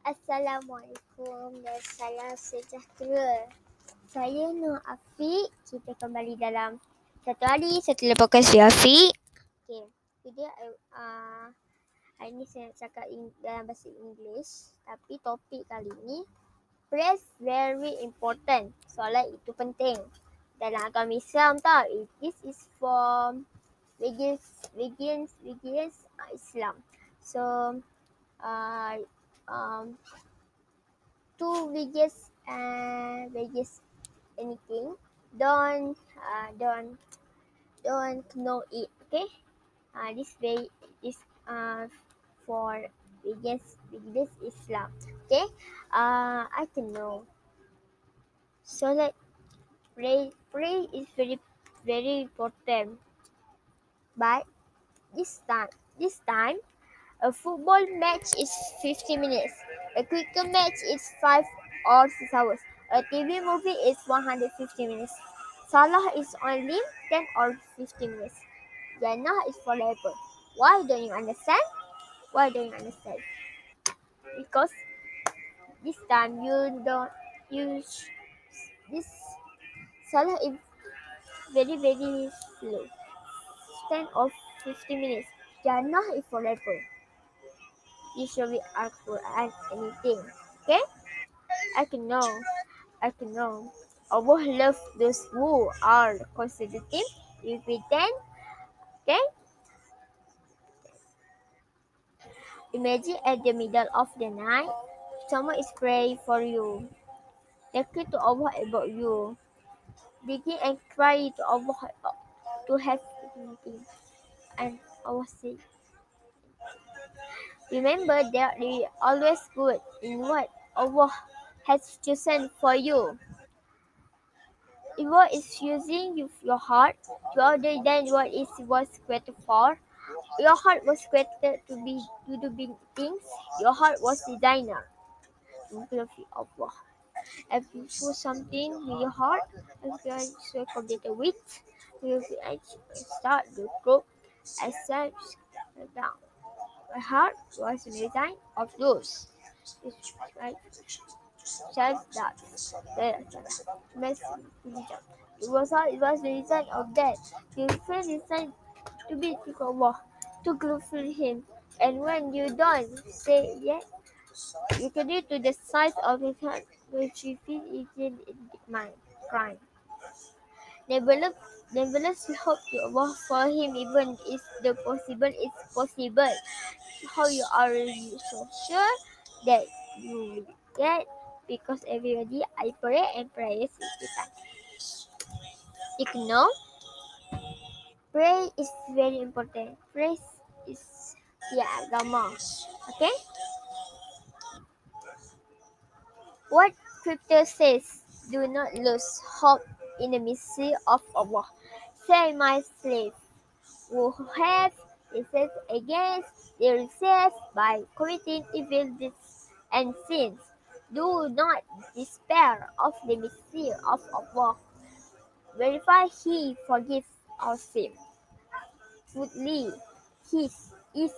Assalamualaikum dan salam sejahtera. Saya Nur Afiq. Kita kembali dalam satu hari satu podcast di Afiq. Okay. Jadi uh, hari ni saya nak cakap in, dalam bahasa Inggeris. Tapi topik kali ni Praise very important. Solat itu penting. Dalam agama Islam tau. This is from religious, religious, religious Islam. So, uh, um, two religious and religious anything. Don't, uh, don't, don't know it. Okay. Uh, this way is uh, for religious, religious Islam. Okay. Uh, I can know. So like pray, pray is very, very important. But this time, this time, a football match is 50 minutes. A cricket match is 5 or 6 hours. A TV movie is 150 minutes. Salah is only 10 or 15 minutes. Jannah is forever. Why don't you understand? Why don't you understand? Because this time you don't use this Salah is very very slow. 10 or 50 minutes. Jannah is forever. Should be Al Quran anything. Okay? I can know. I can know. Allah love those who are conservative. Pretend. Okay? Imagine at the middle of the night, someone is praying for you. They Declare to Allah about you. Begin and cry to Allah to have anything. And Allah say, Remember that you are always good in what Allah has chosen for you. If what is using your heart to other than what is was created for, your heart was created to be to do big things. Your heart was designer. Love Allah. If you do something with your heart, if you are so completed with, you will start the group as such down. My heart was a design of those. It right. Says that. It was all it was the reason of that. You feel design to be to Allah, to glorify Him. And when you don't say yet, you can do to the size of His heart, which you feel is in mind, crime. Nevertheless, nevertheless, we hope to Allah for Him, even if the possible is possible. How you are you so sure that you will get because everybody I pray and pray is. You know. Pray is very important. Pray is yeah, agama. Okay. What scripture says, do not lose hope in the mercy of Allah. Say, my slave, who have resist against the receive by committing evil deeds and sins. Do not despair of the mercy of Allah. Verify He forgives our sin. Fourthly, His is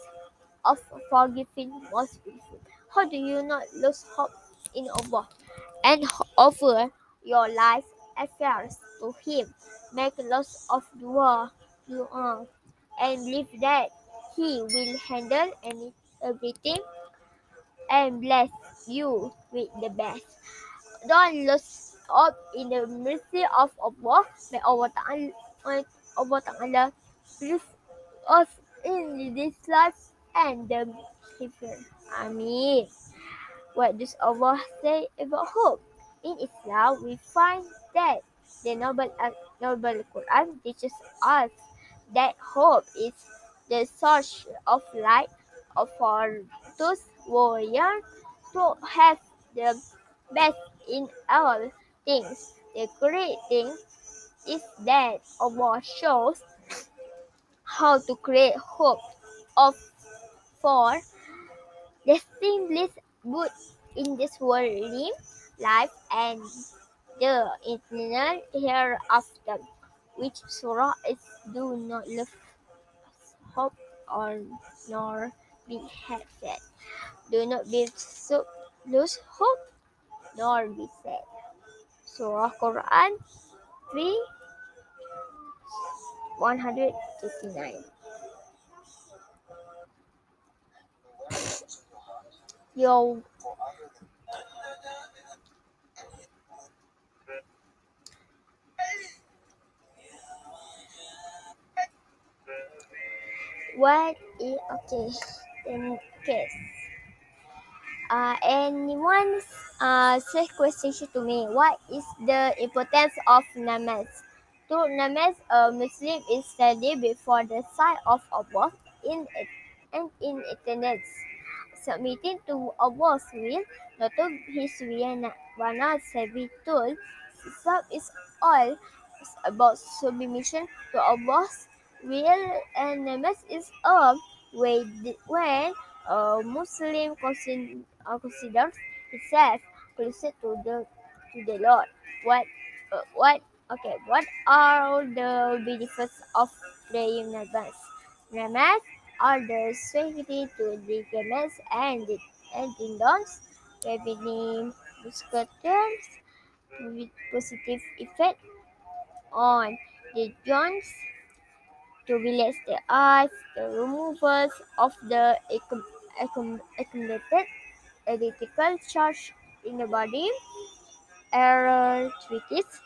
of forgiving most beautiful. How do you not lose hope in Allah and offer your life affairs to Him? Make lots of dua, dua and believe that He will handle any, everything and bless you with the best. Don't lose hope in the mercy of Allah. May Allah Ta'ala, Allah Ta'ala bless us in this life and the future. Amin. What does Allah say about hope? In Islam, we find that the Noble, Noble Quran teaches us that hope is the source of light for those who yearn to have the best in all things. The great thing is that Allah shows how to create hope of for the simplest good in this worldly life and the eternal hereafter which surah is do not lose hope or nor be happy. Do not be so lose hope nor be sad. Surah Quran 3 159. Yo What is okay? Then case. Uh, anyone uh, says question to me. What is the importance of namaz? To namaz, a Muslim is study before the sight of Allah in and in attendance, submitting to Allah's will, not to His will. Wana Sabitul, Islam is all about submission to Allah's and namaz is a way when a Muslim uh, considers himself closer to the to the Lord. What uh, what okay? What are the benefits of praying namaz? Namaz are the to the gamers and the and tendons, preventing musculature with positive effect on the joints to relax the eyes, the removals of the accumulated electrical charge in the body, arthritis,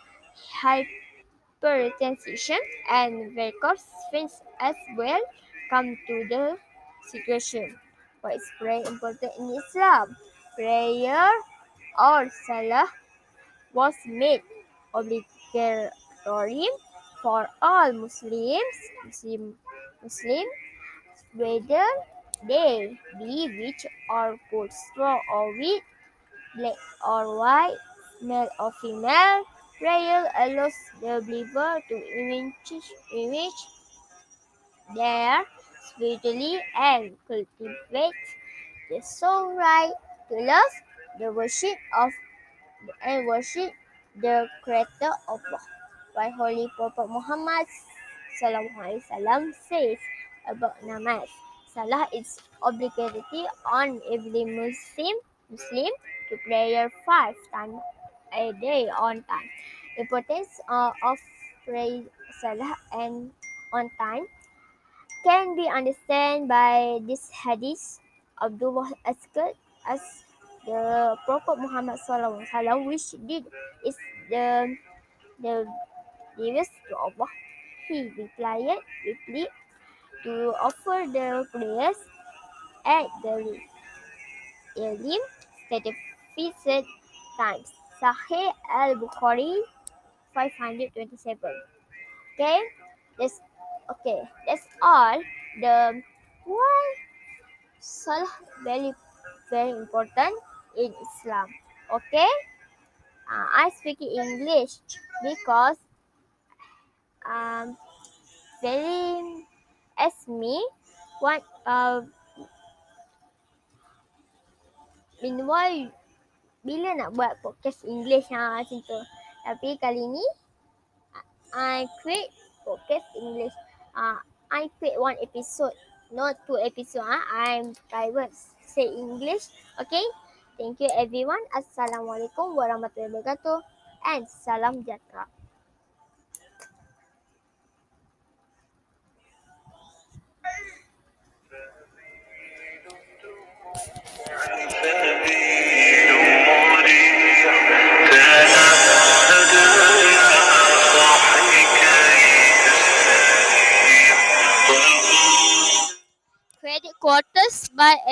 hypertension, and varicose veins as well come to the situation. What is very important in Islam? Prayer or salah was made obligatory for all Muslims, Muslim, Muslim, whether they be rich or poor, strong or weak, black or white, male or female, prayer allows the believer to image, image their spiritually and cultivate the soul right to love the worship of and worship the creator of Allah by Holy Prophet Muhammad Wasallam says about namaz. Salah is obligatory on every Muslim Muslim to pray five times a day on time. Importance uh, of prayer Salah and on time can be understood by this hadith. Abdullah asked as the Prophet Muhammad Sallallahu which did is the the nearest to Allah. He replied, replied to offer the prayers at the Elim specified times. Sahih al-Bukhari 527. Okay, that's okay. That's all. The why Salah very very important in Islam. Okay, uh, I speak English because um, very ask me what uh, meanwhile bila nak buat podcast English ha macam tu. Tapi kali ni I create podcast English. Uh, I create one episode, not two episode. Ah, I'm private say English. Okay. Thank you everyone. Assalamualaikum warahmatullahi wabarakatuh and salam jatra.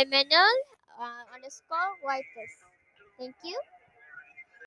Amanul uh, underscore Whites. Thank you.